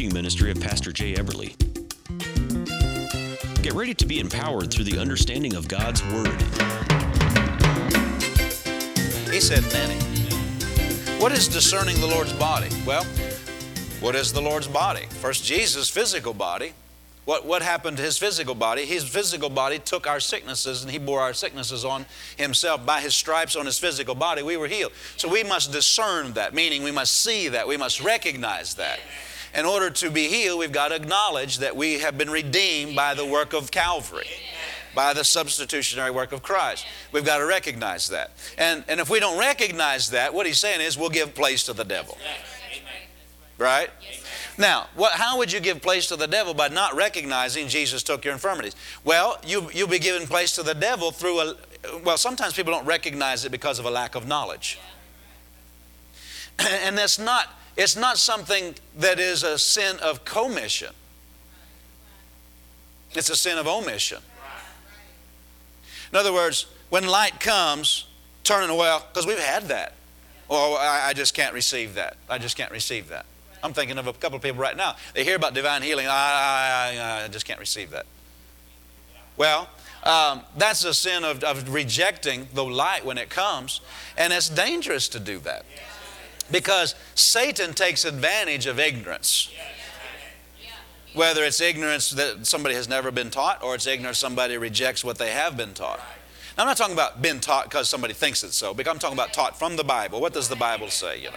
teaching ministry of Pastor Jay Eberly. Get ready to be empowered through the understanding of God's Word. He said, Nanny, what is discerning the Lord's body? Well, what is the Lord's body? First, Jesus' physical body. What, what happened to his physical body? His physical body took our sicknesses and he bore our sicknesses on himself. By his stripes on his physical body, we were healed. So we must discern that, meaning we must see that, we must recognize that. In order to be healed, we've got to acknowledge that we have been redeemed by the work of Calvary by the substitutionary work of Christ. We've got to recognize that. And, and if we don't recognize that, what he's saying is we'll give place to the devil. Right? Now, what, how would you give place to the devil by not recognizing Jesus took your infirmities? Well, you, you'll be giving place to the devil through a, well, sometimes people don't recognize it because of a lack of knowledge. And that's not, it's not something that is a sin of commission. It's a sin of omission. In other words, when light comes, turning away, because we've had that. Oh, I, I, just can't receive that. I just can't receive that. I'm thinking of a couple of people right now. They hear about divine healing. I, I, I just can't receive that. Well, um, that's a sin of, of rejecting the light when it comes, and it's dangerous to do that because Satan takes advantage of ignorance. Whether it's ignorance that somebody has never been taught or it's ignorance somebody rejects what they have been taught. Now, I'm not talking about been taught because somebody thinks it's so, because I'm talking about taught from the Bible. What does the Bible say, you know?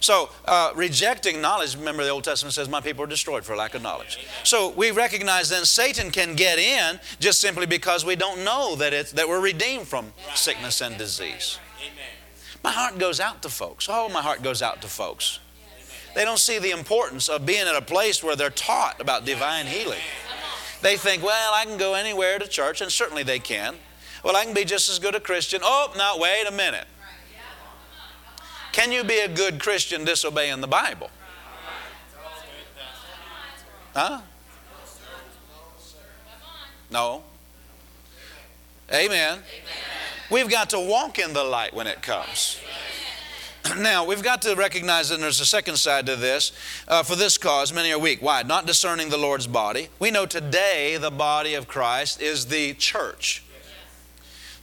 So, uh, rejecting knowledge, remember the Old Testament says, My people are destroyed for lack of knowledge. So, we recognize then Satan can get in just simply because we don't know that, it's, that we're redeemed from sickness and disease. My heart goes out to folks. Oh, my heart goes out to folks they don't see the importance of being at a place where they're taught about divine healing. They think, well, I can go anywhere to church, and certainly they can. Well, I can be just as good a Christian. Oh, now, wait a minute. Can you be a good Christian disobeying the Bible? Huh? No. Amen. We've got to walk in the light when it comes. Now, we've got to recognize that there's a second side to this. Uh, for this cause, many are weak. Why? Not discerning the Lord's body. We know today the body of Christ is the church.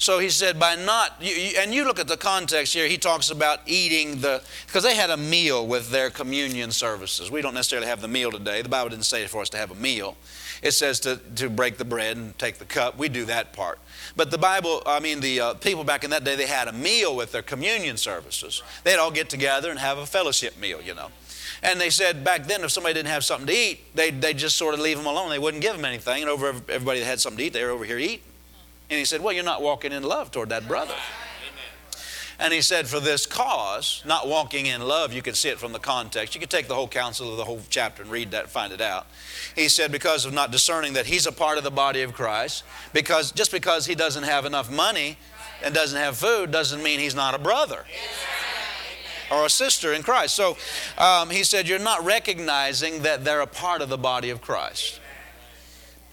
So he said, by not, you, you, and you look at the context here, he talks about eating the, because they had a meal with their communion services. We don't necessarily have the meal today. The Bible didn't say for us to have a meal. It says to, to break the bread and take the cup. We do that part. But the Bible, I mean, the uh, people back in that day, they had a meal with their communion services. They'd all get together and have a fellowship meal, you know. And they said back then, if somebody didn't have something to eat, they'd, they'd just sort of leave them alone. They wouldn't give them anything. And over everybody that had something to eat, they were over here eating. And he said, Well, you're not walking in love toward that brother. And he said, For this cause, not walking in love, you can see it from the context. You can take the whole counsel of the whole chapter and read that find it out. He said, Because of not discerning that he's a part of the body of Christ, because just because he doesn't have enough money and doesn't have food doesn't mean he's not a brother or a sister in Christ. So um, he said, You're not recognizing that they're a part of the body of Christ.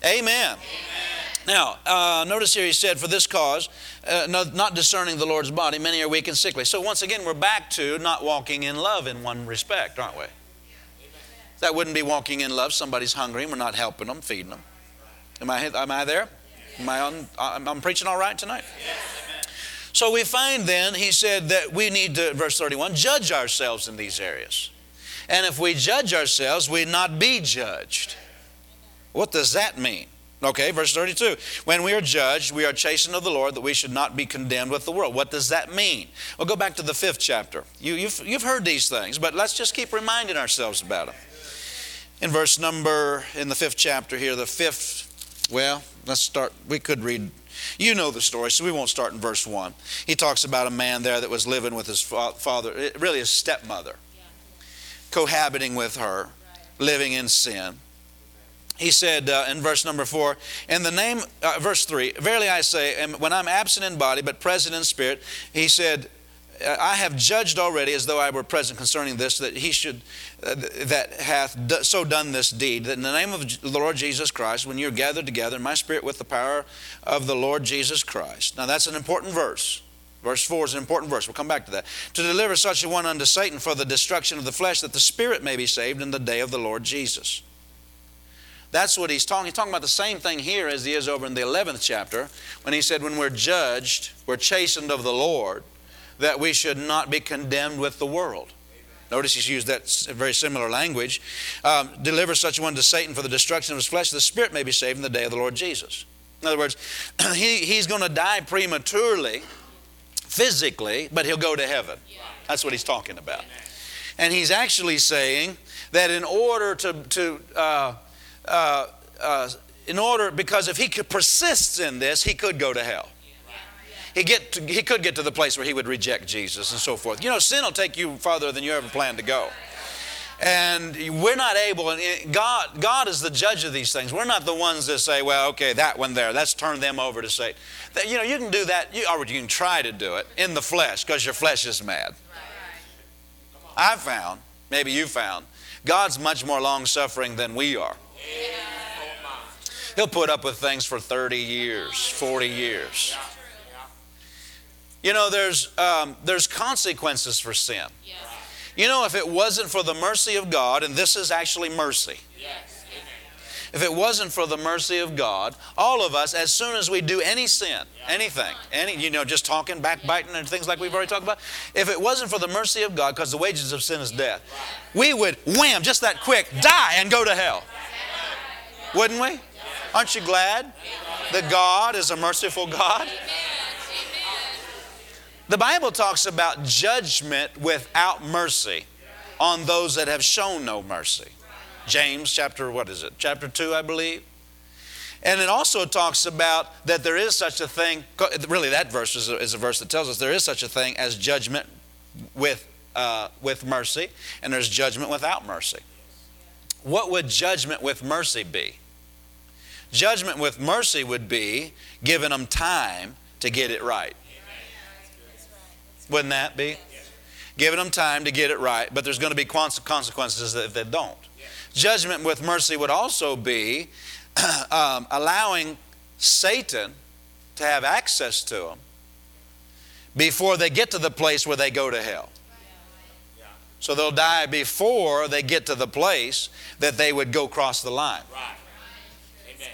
Amen. Amen. Now, uh, notice here he said, For this cause, uh, not discerning the Lord's body, many are weak and sickly. So once again, we're back to not walking in love in one respect, aren't we? That wouldn't be walking in love. Somebody's hungry and we're not helping them, feeding them. Am I, am I there? Am I on, I'm preaching all right tonight? So we find then, he said that we need to, verse 31, judge ourselves in these areas. And if we judge ourselves, we not be judged. What does that mean? Okay, verse 32. When we are judged, we are chastened of the Lord that we should not be condemned with the world. What does that mean? Well, go back to the fifth chapter. You, have you've, you've heard these things, but let's just keep reminding ourselves about them. In verse number, in the fifth chapter here, the fifth, well, let's start. We could read, you know the story, so we won't start in verse 1. He talks about a man there that was living with his father, eh, really his stepmother, cohabiting with her, living in sin he said uh, in verse number four, in the name, uh, verse three, verily I say, when I'm absent in body but present in spirit, he said, uh, I have judged already as though I were present concerning this, that he should, uh, that hath so done this deed, that in the name of the Lord Jesus Christ, when you're gathered together my spirit with the power of the Lord Jesus Christ. Now that's an important verse. Verse 4 is an important verse. We'll come back to that. To deliver such a one unto Satan for the destruction of the flesh, that the spirit may be saved in the day of the Lord Jesus. That's what he's talking. He's talking about the same thing here as he is over in the 11th chapter when he said, When we're judged, we're chastened of the Lord, that we should not be condemned with the world. Notice he's used that very similar language. Um, deliver such one to Satan for the destruction of his flesh, the spirit may be saved in the day of the Lord Jesus. In other words, he, he's going to die prematurely, physically, but he'll go to heaven. That's what he's talking about. And he's actually saying that in order to, to uh, uh, uh, in order, because if he could persist in this, he could go to hell. He, get to, he could get to the place where he would reject Jesus and so forth. You know, sin will take you farther than you ever planned to go. And we're not able, and God, God is the judge of these things. We're not the ones that say, well, okay, that one there, let's turn them over to Satan. You know, you can do that, you, or you can try to do it in the flesh because your flesh is mad. I've found, maybe you found, God's much more long suffering than we are. He'll put up with things for 30 years, 40 years. You know, there's, um, there's consequences for sin. You know, if it wasn't for the mercy of God, and this is actually mercy. If it wasn't for the mercy of God, all of us, as soon as we do any sin, anything, any, you know, just talking, backbiting, and things like we've already talked about, if it wasn't for the mercy of God, because the wages of sin is death, we would wham, just that quick, die and go to hell. Wouldn't we? Aren't you glad that God is a merciful God? The Bible talks about judgment without mercy on those that have shown no mercy. James chapter, what is it? Chapter 2, I believe. And it also talks about that there is such a thing, really, that verse is a, is a verse that tells us there is such a thing as judgment with, uh, with mercy, and there's judgment without mercy. What would judgment with mercy be? Judgment with mercy would be giving them time to get it right. Wouldn't that be? Giving them time to get it right, but there's going to be consequences if they don't. Judgment with mercy would also be um, allowing Satan to have access to them before they get to the place where they go to hell. So they'll die before they get to the place that they would go cross the line. Right. Amen.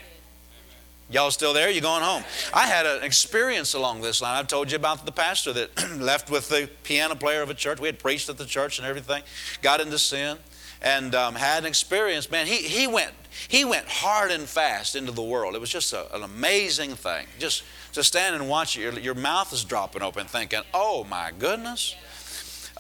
Y'all still there? You going home? I had an experience along this line. I've told you about the pastor that left with the piano player of a church. We had preached at the church and everything. Got into sin and um, had an experience. Man, he, he went he went hard and fast into the world. It was just a, an amazing thing. Just to stand and watch it, your, your mouth is dropping open, thinking, "Oh my goodness!"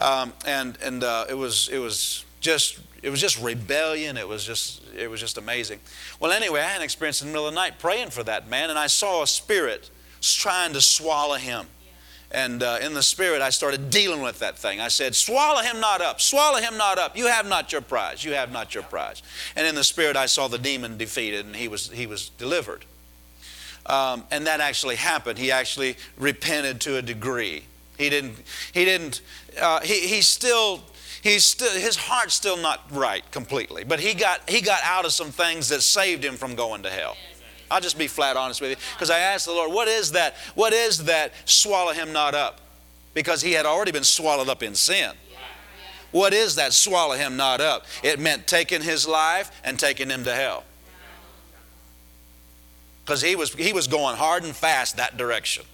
Um, and and uh, it was it was just it was just rebellion. It was just it was just amazing. Well, anyway, I had an experience in the middle of the night praying for that man, and I saw a spirit trying to swallow him. And uh, in the spirit, I started dealing with that thing. I said, Swallow him not up, swallow him not up. You have not your prize, you have not your prize. And in the spirit, I saw the demon defeated and he was, he was delivered. Um, and that actually happened. He actually repented to a degree. He didn't, he didn't, uh, he, he still he's still, his heart's still not right completely, but he got, he got out of some things that saved him from going to hell. I'll just be flat honest with you because I asked the Lord, what is that? What is that swallow him not up? Because he had already been swallowed up in sin. What is that swallow him not up? It meant taking his life and taking him to hell. Because he was, he was going hard and fast that direction.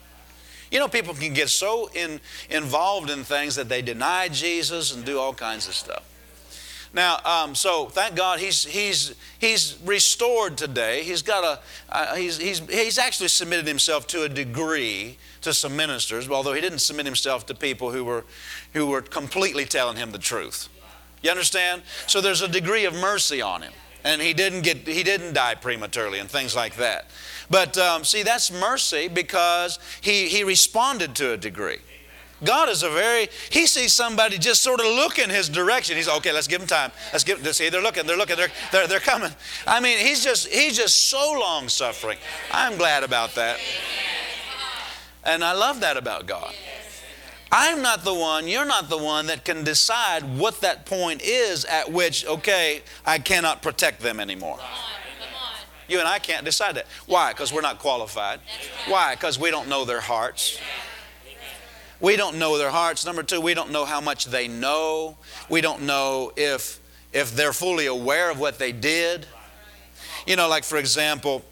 You know, people can get so in, involved in things that they deny Jesus and do all kinds of stuff. Now, um, so thank God he's, he's, he's restored today. He's got a, uh, he's, he's, he's actually submitted himself to a degree to some ministers, although he didn't submit himself to people who were, who were completely telling him the truth. You understand? So there's a degree of mercy on him. And he didn't get, he didn't die prematurely and things like that. But um, see, that's mercy because he, he responded to a degree. God is a very, he sees somebody just sort of looking his direction. He's okay, let's give him time. Let's give, see, they're looking, they're looking, they're, they're, they're coming. I mean, he's just, he's just so long suffering. I'm glad about that. And I love that about God. I'm not the one, you're not the one that can decide what that point is at which, okay, I cannot protect them anymore. You and I can't decide that. Why? Because we're not qualified. Why? Because we don't know their hearts. We don't know their hearts. Number two, we don't know how much they know. We don't know if, if they're fully aware of what they did. You know, like for example,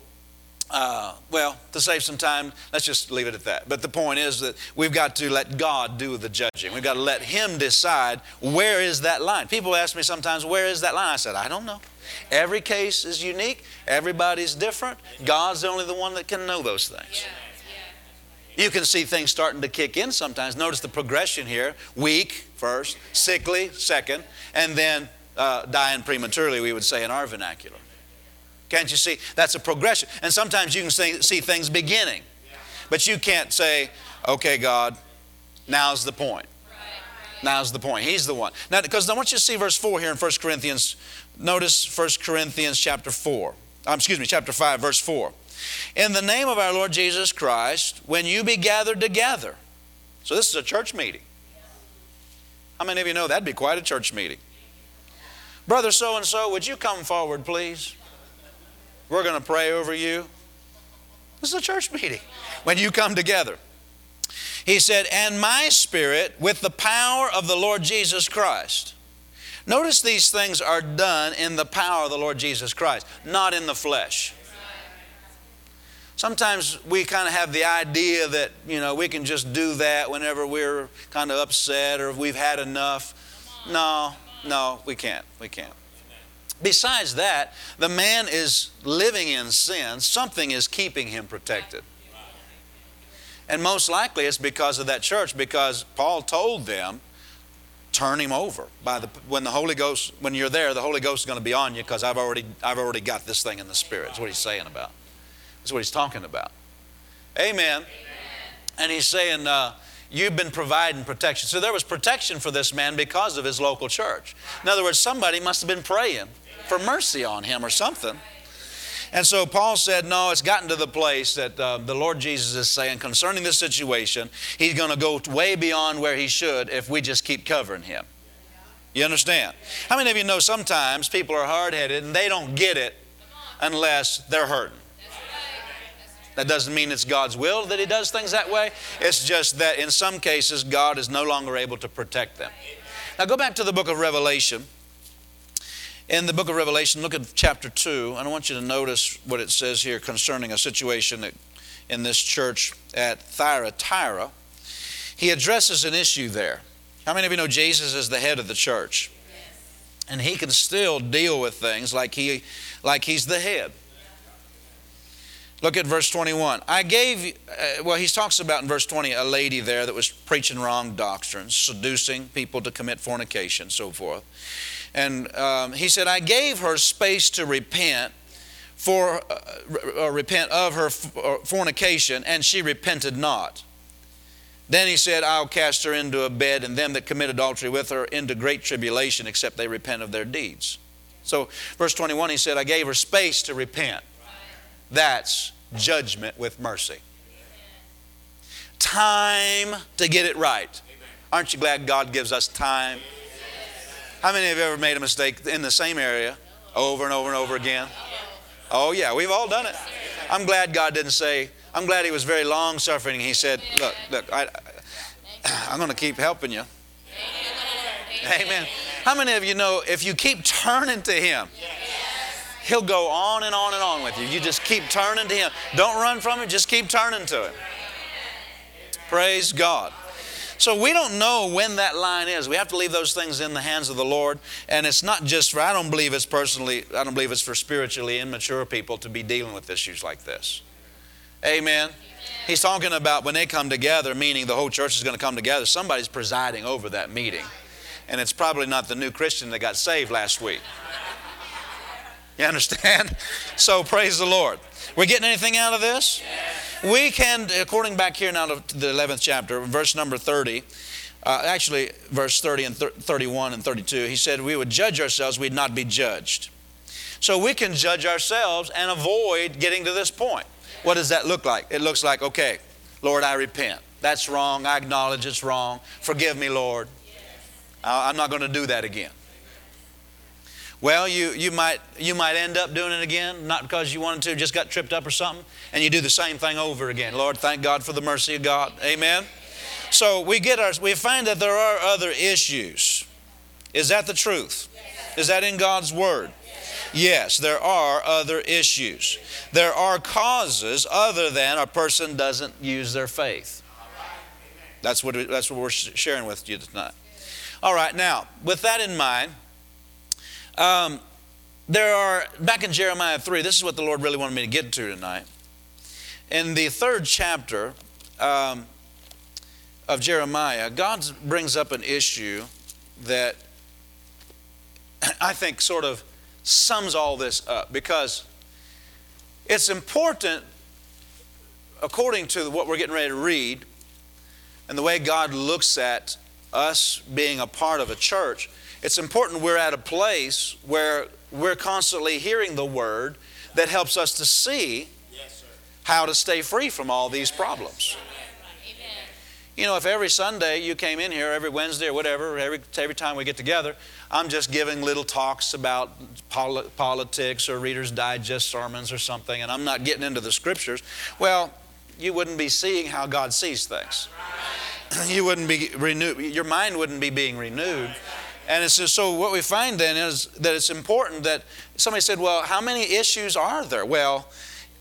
uh, well, to save some time, let's just leave it at that. But the point is that we've got to let God do the judging. We've got to let Him decide where is that line. People ask me sometimes, where is that line? I said, I don't know. Every case is unique, everybody's different. God's the only the one that can know those things. You can see things starting to kick in sometimes. Notice the progression here weak first, sickly second, and then uh, dying prematurely, we would say in our vernacular. Can't you see? That's a progression. And sometimes you can see, see things beginning, but you can't say, okay, God, now's the point. Now's the point. He's the one. Now, because I want you to see verse 4 here in 1 Corinthians. Notice 1 Corinthians chapter 4. Um, excuse me, chapter 5, verse 4. In the name of our Lord Jesus Christ, when you be gathered together. So this is a church meeting. How many of you know that'd be quite a church meeting? Brother so and so, would you come forward, please? We're going to pray over you. This is a church meeting. When you come together. He said, and my spirit with the power of the Lord Jesus Christ. Notice these things are done in the power of the Lord Jesus Christ, not in the flesh. Sometimes we kind of have the idea that, you know, we can just do that whenever we're kind of upset or we've had enough. No, no, we can't. We can't. Besides that, the man is living in sin. Something is keeping him protected. And most likely it's because of that church, because Paul told them, turn him over. By the, when the Holy Ghost, when you're there, the Holy Ghost is going to be on you because I've already, I've already got this thing in the Spirit. That's what he's saying about. That's what he's talking about. Amen. Amen. And he's saying, uh, You've been providing protection. So there was protection for this man because of his local church. In other words, somebody must have been praying for mercy on him or something. And so Paul said, No, it's gotten to the place that uh, the Lord Jesus is saying concerning this situation, he's going to go way beyond where he should if we just keep covering him. You understand? How many of you know sometimes people are hard headed and they don't get it unless they're hurting? That doesn't mean it's God's will that He does things that way. It's just that in some cases, God is no longer able to protect them. Now, go back to the book of Revelation. In the book of Revelation, look at chapter 2, and I want you to notice what it says here concerning a situation in this church at Thyatira. He addresses an issue there. How many of you know Jesus is the head of the church? And he can still deal with things like, he, like he's the head. Look at verse 21. I gave, uh, well, he talks about in verse 20 a lady there that was preaching wrong doctrines, seducing people to commit fornication, so forth. And um, he said, I gave her space to repent for uh, repent of her fornication, and she repented not. Then he said, I'll cast her into a bed, and them that commit adultery with her into great tribulation, except they repent of their deeds. So, verse 21, he said, I gave her space to repent. That's judgment with mercy. Time to get it right. Aren't you glad God gives us time? How many of you ever made a mistake in the same area over and over and over again? Oh, yeah, we've all done it. I'm glad God didn't say, I'm glad He was very long suffering. He said, Look, look, I, I'm going to keep helping you. Amen. How many of you know if you keep turning to Him, He'll go on and on and on with you. You just keep turning to Him. Don't run from Him, just keep turning to Him. Praise God. So we don't know when that line is. We have to leave those things in the hands of the Lord. And it's not just for, I don't believe it's personally, I don't believe it's for spiritually immature people to be dealing with issues like this. Amen. Amen. He's talking about when they come together, meaning the whole church is going to come together, somebody's presiding over that meeting. And it's probably not the new Christian that got saved last week. You understand? So praise the Lord. We're getting anything out of this? We can, according back here now to the 11th chapter, verse number 30, uh, actually, verse 30 and 31 and 32, he said, We would judge ourselves, we'd not be judged. So we can judge ourselves and avoid getting to this point. What does that look like? It looks like, okay, Lord, I repent. That's wrong. I acknowledge it's wrong. Forgive me, Lord. I'm not going to do that again. Well, you, you, might, you might end up doing it again, not because you wanted to, just got tripped up or something, and you do the same thing over again. Lord, thank God for the mercy of God. Amen. So we get our we find that there are other issues. Is that the truth? Is that in God's word? Yes, there are other issues. There are causes other than a person doesn't use their faith. That's what, that's what we're sharing with you tonight. All right, now, with that in mind, um, there are, back in Jeremiah 3, this is what the Lord really wanted me to get to tonight. In the third chapter um, of Jeremiah, God brings up an issue that I think sort of sums all this up because it's important, according to what we're getting ready to read, and the way God looks at us being a part of a church, it's important we're at a place where we're constantly hearing the word that helps us to see how to stay free from all these problems. You know, if every Sunday you came in here, every Wednesday or whatever, every, every time we get together, I'm just giving little talks about politics or Reader's Digest sermons or something, and I'm not getting into the scriptures, well, you wouldn't be seeing how God sees things. You wouldn't be renewed, your mind wouldn't be being renewed. And it's just, so what we find then is that it's important that somebody said, well, how many issues are there? Well,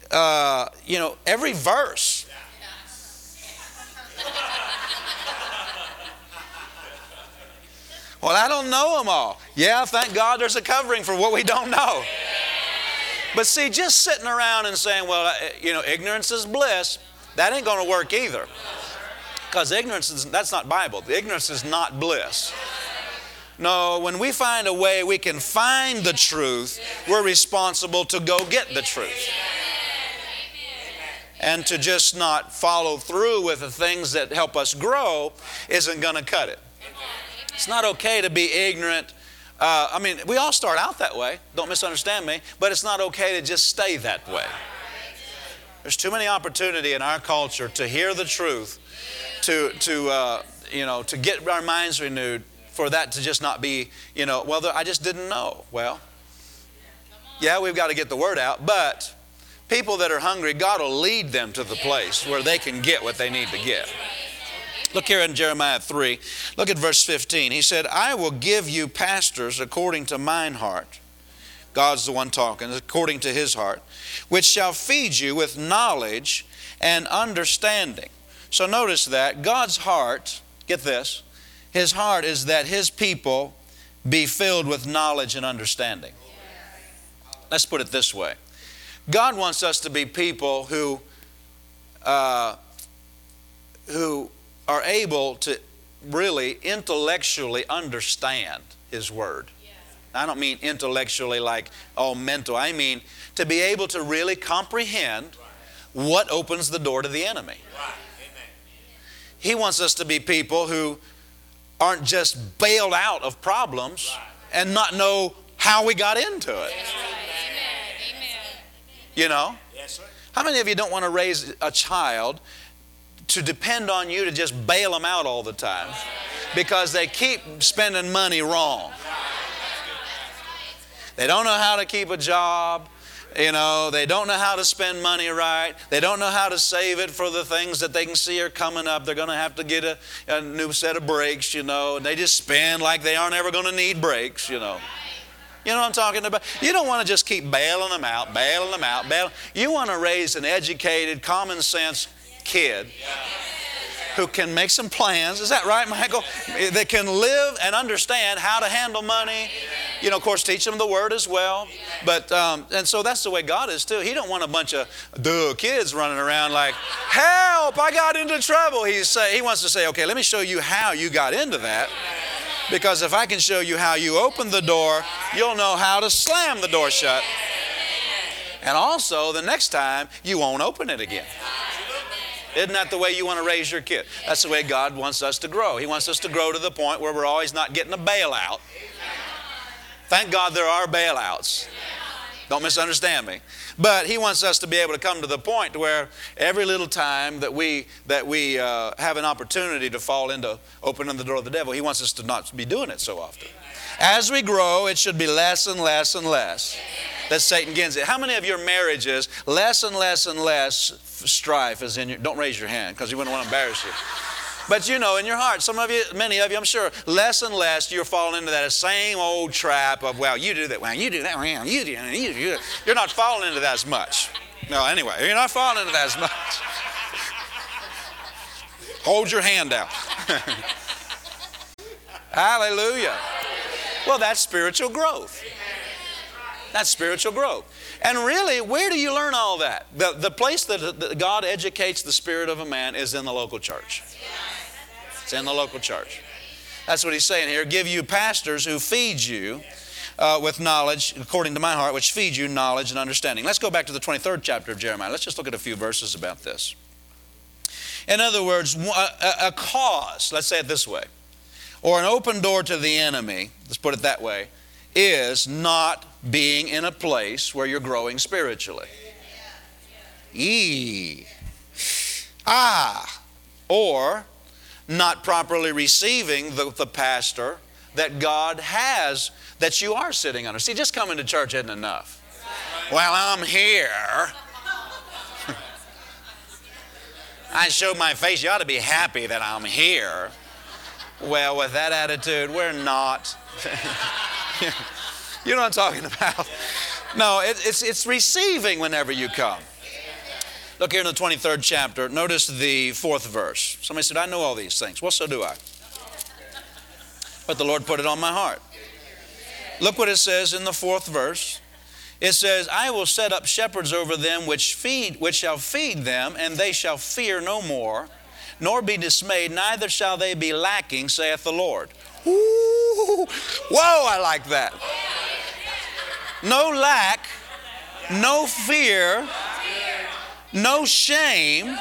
uh, you know, every verse. Well, I don't know them all. Yeah, thank God there's a covering for what we don't know. But see, just sitting around and saying, well, you know, ignorance is bliss, that ain't going to work either. Because ignorance is, that's not Bible. Ignorance is not bliss. No, when we find a way we can find the truth, we're responsible to go get the truth. And to just not follow through with the things that help us grow isn't going to cut it. It's not okay to be ignorant. Uh, I mean, we all start out that way. Don't misunderstand me. But it's not okay to just stay that way. There's too many opportunity in our culture to hear the truth, to to uh, you know to get our minds renewed. For that to just not be you know well I just didn't know. Well, yeah, we've got to get the word out, but people that are hungry, God will lead them to the place where they can get what they need to get. Look here in Jeremiah 3. Look at verse 15. He said, I will give you pastors according to mine heart. God's the one talking, according to his heart, which shall feed you with knowledge and understanding. So notice that God's heart, get this, his heart is that his people be filled with knowledge and understanding. Let's put it this way God wants us to be people who, uh, who are able to really intellectually understand His Word. I don't mean intellectually like, oh, mental. I mean to be able to really comprehend what opens the door to the enemy. He wants us to be people who aren't just bailed out of problems and not know how we got into it. You know? How many of you don't want to raise a child to depend on you to just bail them out all the time because they keep spending money wrong. They don't know how to keep a job. You know, they don't know how to spend money right. They don't know how to save it for the things that they can see are coming up. They're going to have to get a, a new set of brakes, you know, and they just spend like they aren't ever going to need brakes, you know. You know what I'm talking about? You don't want to just keep bailing them out, bailing them out, bailing. You want to raise an educated, common sense kid who can make some plans. Is that right, Michael? That can live and understand how to handle money. You know, of course, teach them the word as well. But um, and so that's the way God is too. He don't want a bunch of duh kids running around like, "Help! I got into trouble." He say he wants to say, "Okay, let me show you how you got into that." Because if I can show you how you open the door, you'll know how to slam the door shut. And also, the next time, you won't open it again. Isn't that the way you want to raise your kid? That's the way God wants us to grow. He wants us to grow to the point where we're always not getting a bailout. Thank God there are bailouts. Don't misunderstand me. But he wants us to be able to come to the point where every little time that we that we uh, have an opportunity to fall into opening the door of the devil, he wants us to not be doing it so often. As we grow, it should be less and less and less that Satan gets it. How many of your marriages, less and less and less strife is in your, don't raise your hand because you wouldn't want to embarrass you. But you know, in your heart, some of you, many of you, I'm sure, less and less you're falling into that same old trap of, well, you do that, well, you do that, well, you do that, you do that. You're not falling into that as much. No, anyway, you're not falling into that as much. Hold your hand out. Hallelujah. Well, that's spiritual growth. That's spiritual growth. And really, where do you learn all that? The, the place that God educates the spirit of a man is in the local church. It's in the local church. That's what he's saying here. Give you pastors who feed you uh, with knowledge, according to my heart, which feed you knowledge and understanding. Let's go back to the 23rd chapter of Jeremiah. Let's just look at a few verses about this. In other words, a, a cause, let's say it this way, or an open door to the enemy, let's put it that way, is not being in a place where you're growing spiritually. E. Ah. Or not properly receiving the, the pastor that God has that you are sitting under. See, just coming to church isn't enough. Well, I'm here. I showed my face. You ought to be happy that I'm here. Well, with that attitude, we're not. you know what I'm talking about? No, it, it's, it's receiving whenever you come. Look here in the 23rd chapter. Notice the fourth verse. Somebody said, I know all these things. Well, so do I. But the Lord put it on my heart. Look what it says in the fourth verse. It says, I will set up shepherds over them which feed, which shall feed them, and they shall fear no more, nor be dismayed, neither shall they be lacking, saith the Lord. Ooh, whoa, I like that. No lack, no fear, no shame,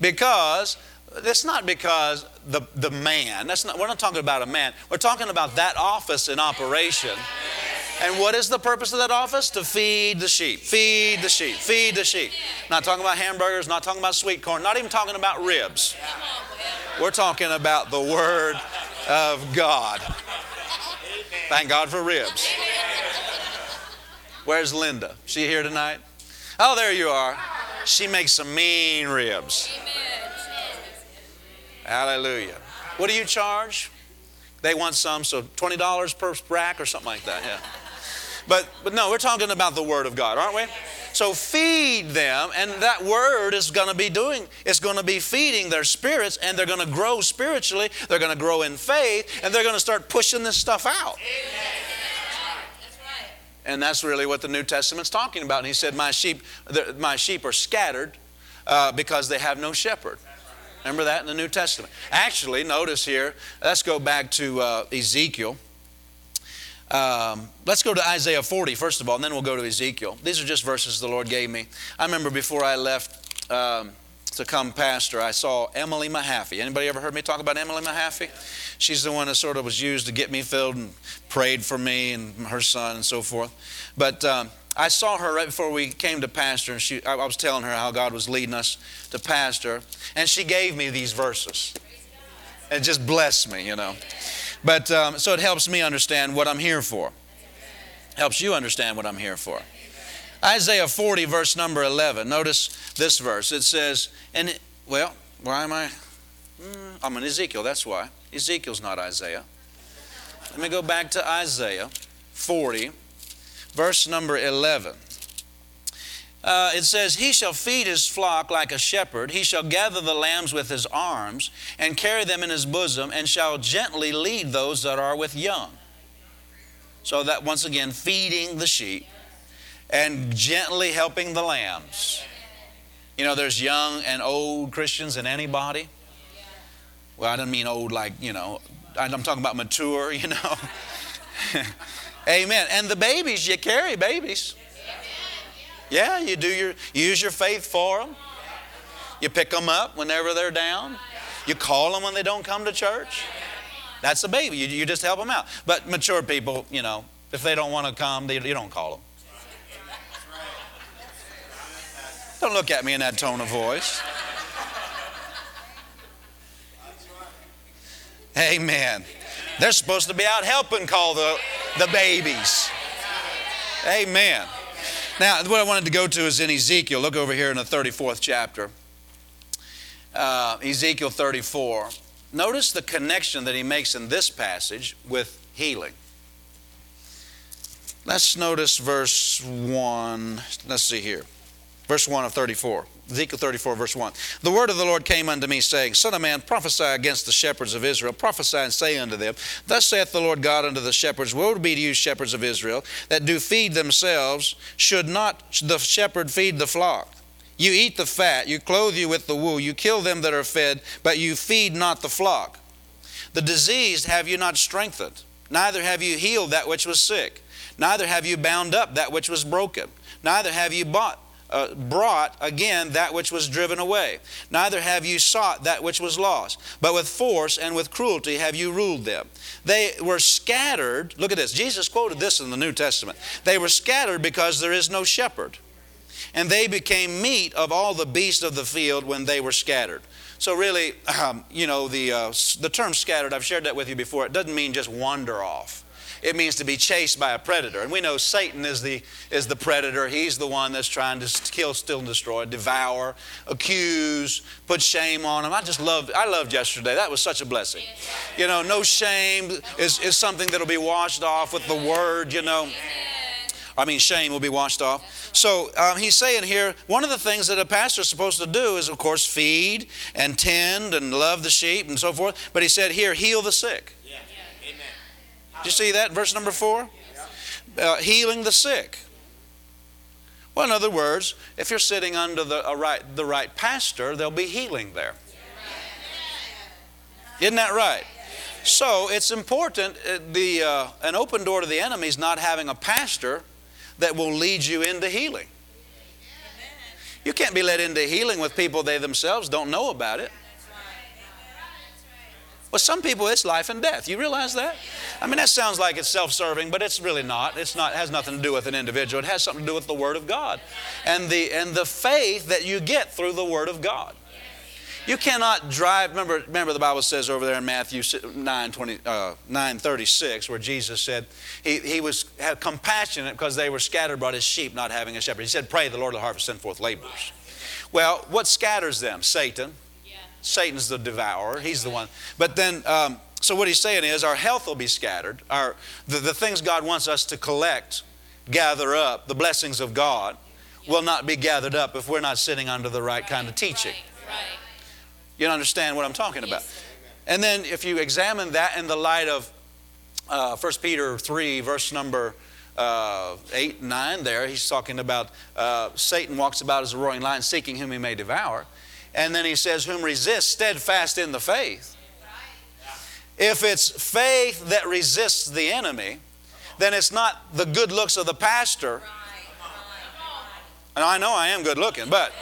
because it's not because the, the man, that's not, we're not talking about a man, we're talking about that office in operation. And what is the purpose of that office? To feed the sheep. Feed the sheep. Feed the sheep. Not talking about hamburgers, not talking about sweet corn, not even talking about ribs. We're talking about the Word of God. Thank God for ribs. Where's Linda? She here tonight? Oh, there you are. She makes some mean ribs. Hallelujah. What do you charge? They want some, so $20 per rack or something like that. Yeah. But, but no, we're talking about the Word of God, aren't we? So feed them, and that Word is going to be doing, it's going to be feeding their spirits, and they're going to grow spiritually, they're going to grow in faith, and they're going to start pushing this stuff out. And that's really what the New Testament's talking about. And he said, My sheep, my sheep are scattered uh, because they have no shepherd. Remember that in the New Testament. Actually, notice here, let's go back to uh, Ezekiel. Um, let's go to Isaiah 40 first of all, and then we'll go to Ezekiel. These are just verses the Lord gave me. I remember before I left um, to come pastor, I saw Emily Mahaffey. Anybody ever heard me talk about Emily Mahaffey? She's the one that sort of was used to get me filled and prayed for me and her son and so forth. But um, I saw her right before we came to pastor, and she, I was telling her how God was leading us to pastor, and she gave me these verses. It just blessed me, you know. But um, so it helps me understand what I'm here for. Helps you understand what I'm here for. Isaiah 40, verse number 11. Notice this verse. It says, and it, well, why am I? Mm, I'm in Ezekiel, that's why. Ezekiel's not Isaiah. Let me go back to Isaiah 40, verse number 11. Uh, it says, He shall feed his flock like a shepherd. He shall gather the lambs with his arms and carry them in his bosom, and shall gently lead those that are with young. So, that once again, feeding the sheep and gently helping the lambs. You know, there's young and old Christians in anybody. Well, I don't mean old like, you know, I'm talking about mature, you know. Amen. And the babies, you carry babies. Yeah, you do your you use your faith for them. You pick them up whenever they're down. You call them when they don't come to church. That's a baby. You, you just help them out. But mature people, you know, if they don't want to come, they, you don't call them. Don't look at me in that tone of voice. Amen. They're supposed to be out helping call the, the babies. Amen. Now, what I wanted to go to is in Ezekiel. Look over here in the 34th chapter. uh, Ezekiel 34, notice the connection that he makes in this passage with healing. Let's notice verse 1. Let's see here. Verse 1 of 34. Ezekiel 34, verse 1. The word of the Lord came unto me, saying, Son of man, prophesy against the shepherds of Israel. Prophesy and say unto them, Thus saith the Lord God unto the shepherds, Woe be to you, shepherds of Israel, that do feed themselves. Should not the shepherd feed the flock? You eat the fat, you clothe you with the wool, you kill them that are fed, but you feed not the flock. The diseased have you not strengthened, neither have you healed that which was sick, neither have you bound up that which was broken, neither have you bought uh, brought again that which was driven away. Neither have you sought that which was lost, but with force and with cruelty have you ruled them. They were scattered. Look at this. Jesus quoted this in the New Testament. They were scattered because there is no shepherd. And they became meat of all the beasts of the field when they were scattered. So, really, um, you know, the, uh, the term scattered, I've shared that with you before, it doesn't mean just wander off it means to be chased by a predator. And we know Satan is the, is the predator. He's the one that's trying to kill, steal, and destroy, devour, accuse, put shame on him. I just loved, I loved yesterday. That was such a blessing. You know, no shame is, is something that'll be washed off with the word, you know. I mean, shame will be washed off. So um, he's saying here, one of the things that a pastor is supposed to do is, of course, feed and tend and love the sheep and so forth. But he said here, heal the sick. Do you see that verse number four? Uh, healing the sick. Well, in other words, if you're sitting under the, right, the right pastor, there'll be healing there. Isn't that right? So it's important. Uh, the, uh, an open door to the enemy is not having a pastor that will lead you into healing. You can't be led into healing with people they themselves don't know about it. Well, some people it's life and death. You realize that? I mean, that sounds like it's self-serving, but it's really not. It's not. It has nothing to do with an individual. It has something to do with the Word of God, and the and the faith that you get through the Word of God. You cannot drive. Remember, remember the Bible says over there in Matthew 9, 20, uh, 9 36, where Jesus said he, he was had compassionate because they were scattered about his sheep not having a shepherd. He said, Pray the Lord of the harvest send forth laborers. Well, what scatters them? Satan. Satan's the devourer. He's the one. But then, um, so what he's saying is our health will be scattered. Our, the, the things God wants us to collect, gather up, the blessings of God, will not be gathered up if we're not sitting under the right kind of teaching. You understand what I'm talking about? And then if you examine that in the light of uh, 1 Peter 3, verse number uh, 8 9 there, he's talking about uh, Satan walks about as a roaring lion seeking whom he may devour. And then he says, Whom resist steadfast in the faith. If it's faith that resists the enemy, then it's not the good looks of the pastor. And I know I am good looking, but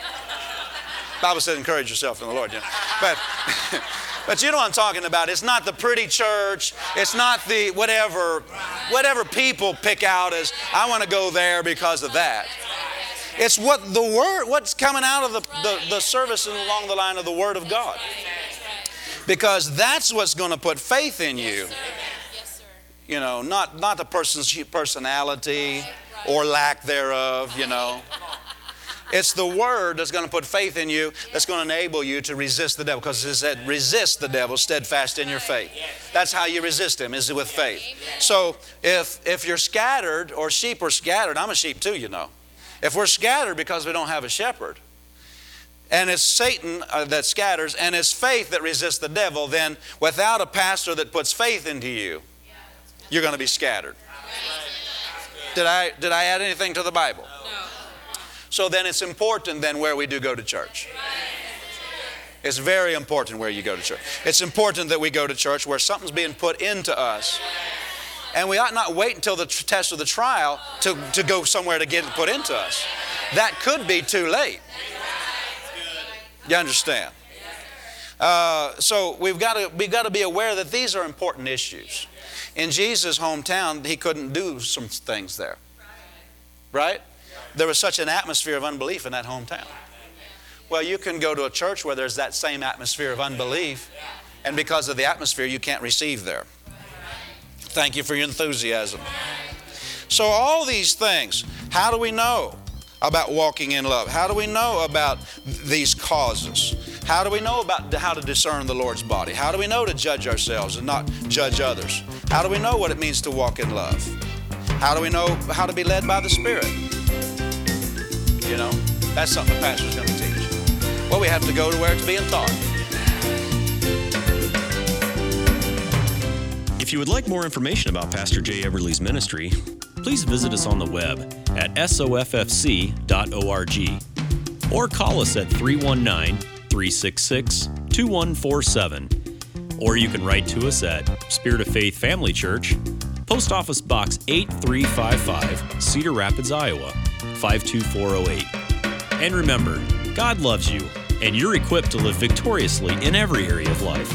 Bible says encourage yourself in the Lord. You know. But but you know what I'm talking about. It's not the pretty church. It's not the whatever whatever people pick out as I want to go there because of that. It's what the word, what's coming out of the, the, the service and along the line of the Word of God. Because that's what's going to put faith in you. You know, not, not the person's personality or lack thereof, you know. It's the word that's going to put faith in you that's going to enable you to resist the devil because it said resist the devil steadfast in your faith. That's how you resist him is with faith. So if if you're scattered or sheep are scattered, I'm a sheep too, you know. If we're scattered because we don't have a shepherd, and it's Satan uh, that scatters, and it's faith that resists the devil, then without a pastor that puts faith into you, you're going to be scattered. Did I, did I add anything to the Bible? So then it's important then where we do go to church. It's very important where you go to church. It's important that we go to church where something's being put into us and we ought not wait until the test of the trial to, to go somewhere to get it put into us. That could be too late. You understand? Uh, so we've got to we've got to be aware that these are important issues. In Jesus' hometown, he couldn't do some things there. Right? There was such an atmosphere of unbelief in that hometown. Well, you can go to a church where there's that same atmosphere of unbelief, and because of the atmosphere, you can't receive there. Thank you for your enthusiasm. So, all these things, how do we know about walking in love? How do we know about these causes? How do we know about how to discern the Lord's body? How do we know to judge ourselves and not judge others? How do we know what it means to walk in love? How do we know how to be led by the Spirit? You know, that's something the pastor's going to teach. Well, we have to go to where it's being taught. If you would like more information about Pastor Jay Everly's ministry, please visit us on the web at soffc.org or call us at 319 366 2147. Or you can write to us at Spirit of Faith Family Church, Post Office Box 8355, Cedar Rapids, Iowa 52408. And remember, God loves you, and you're equipped to live victoriously in every area of life.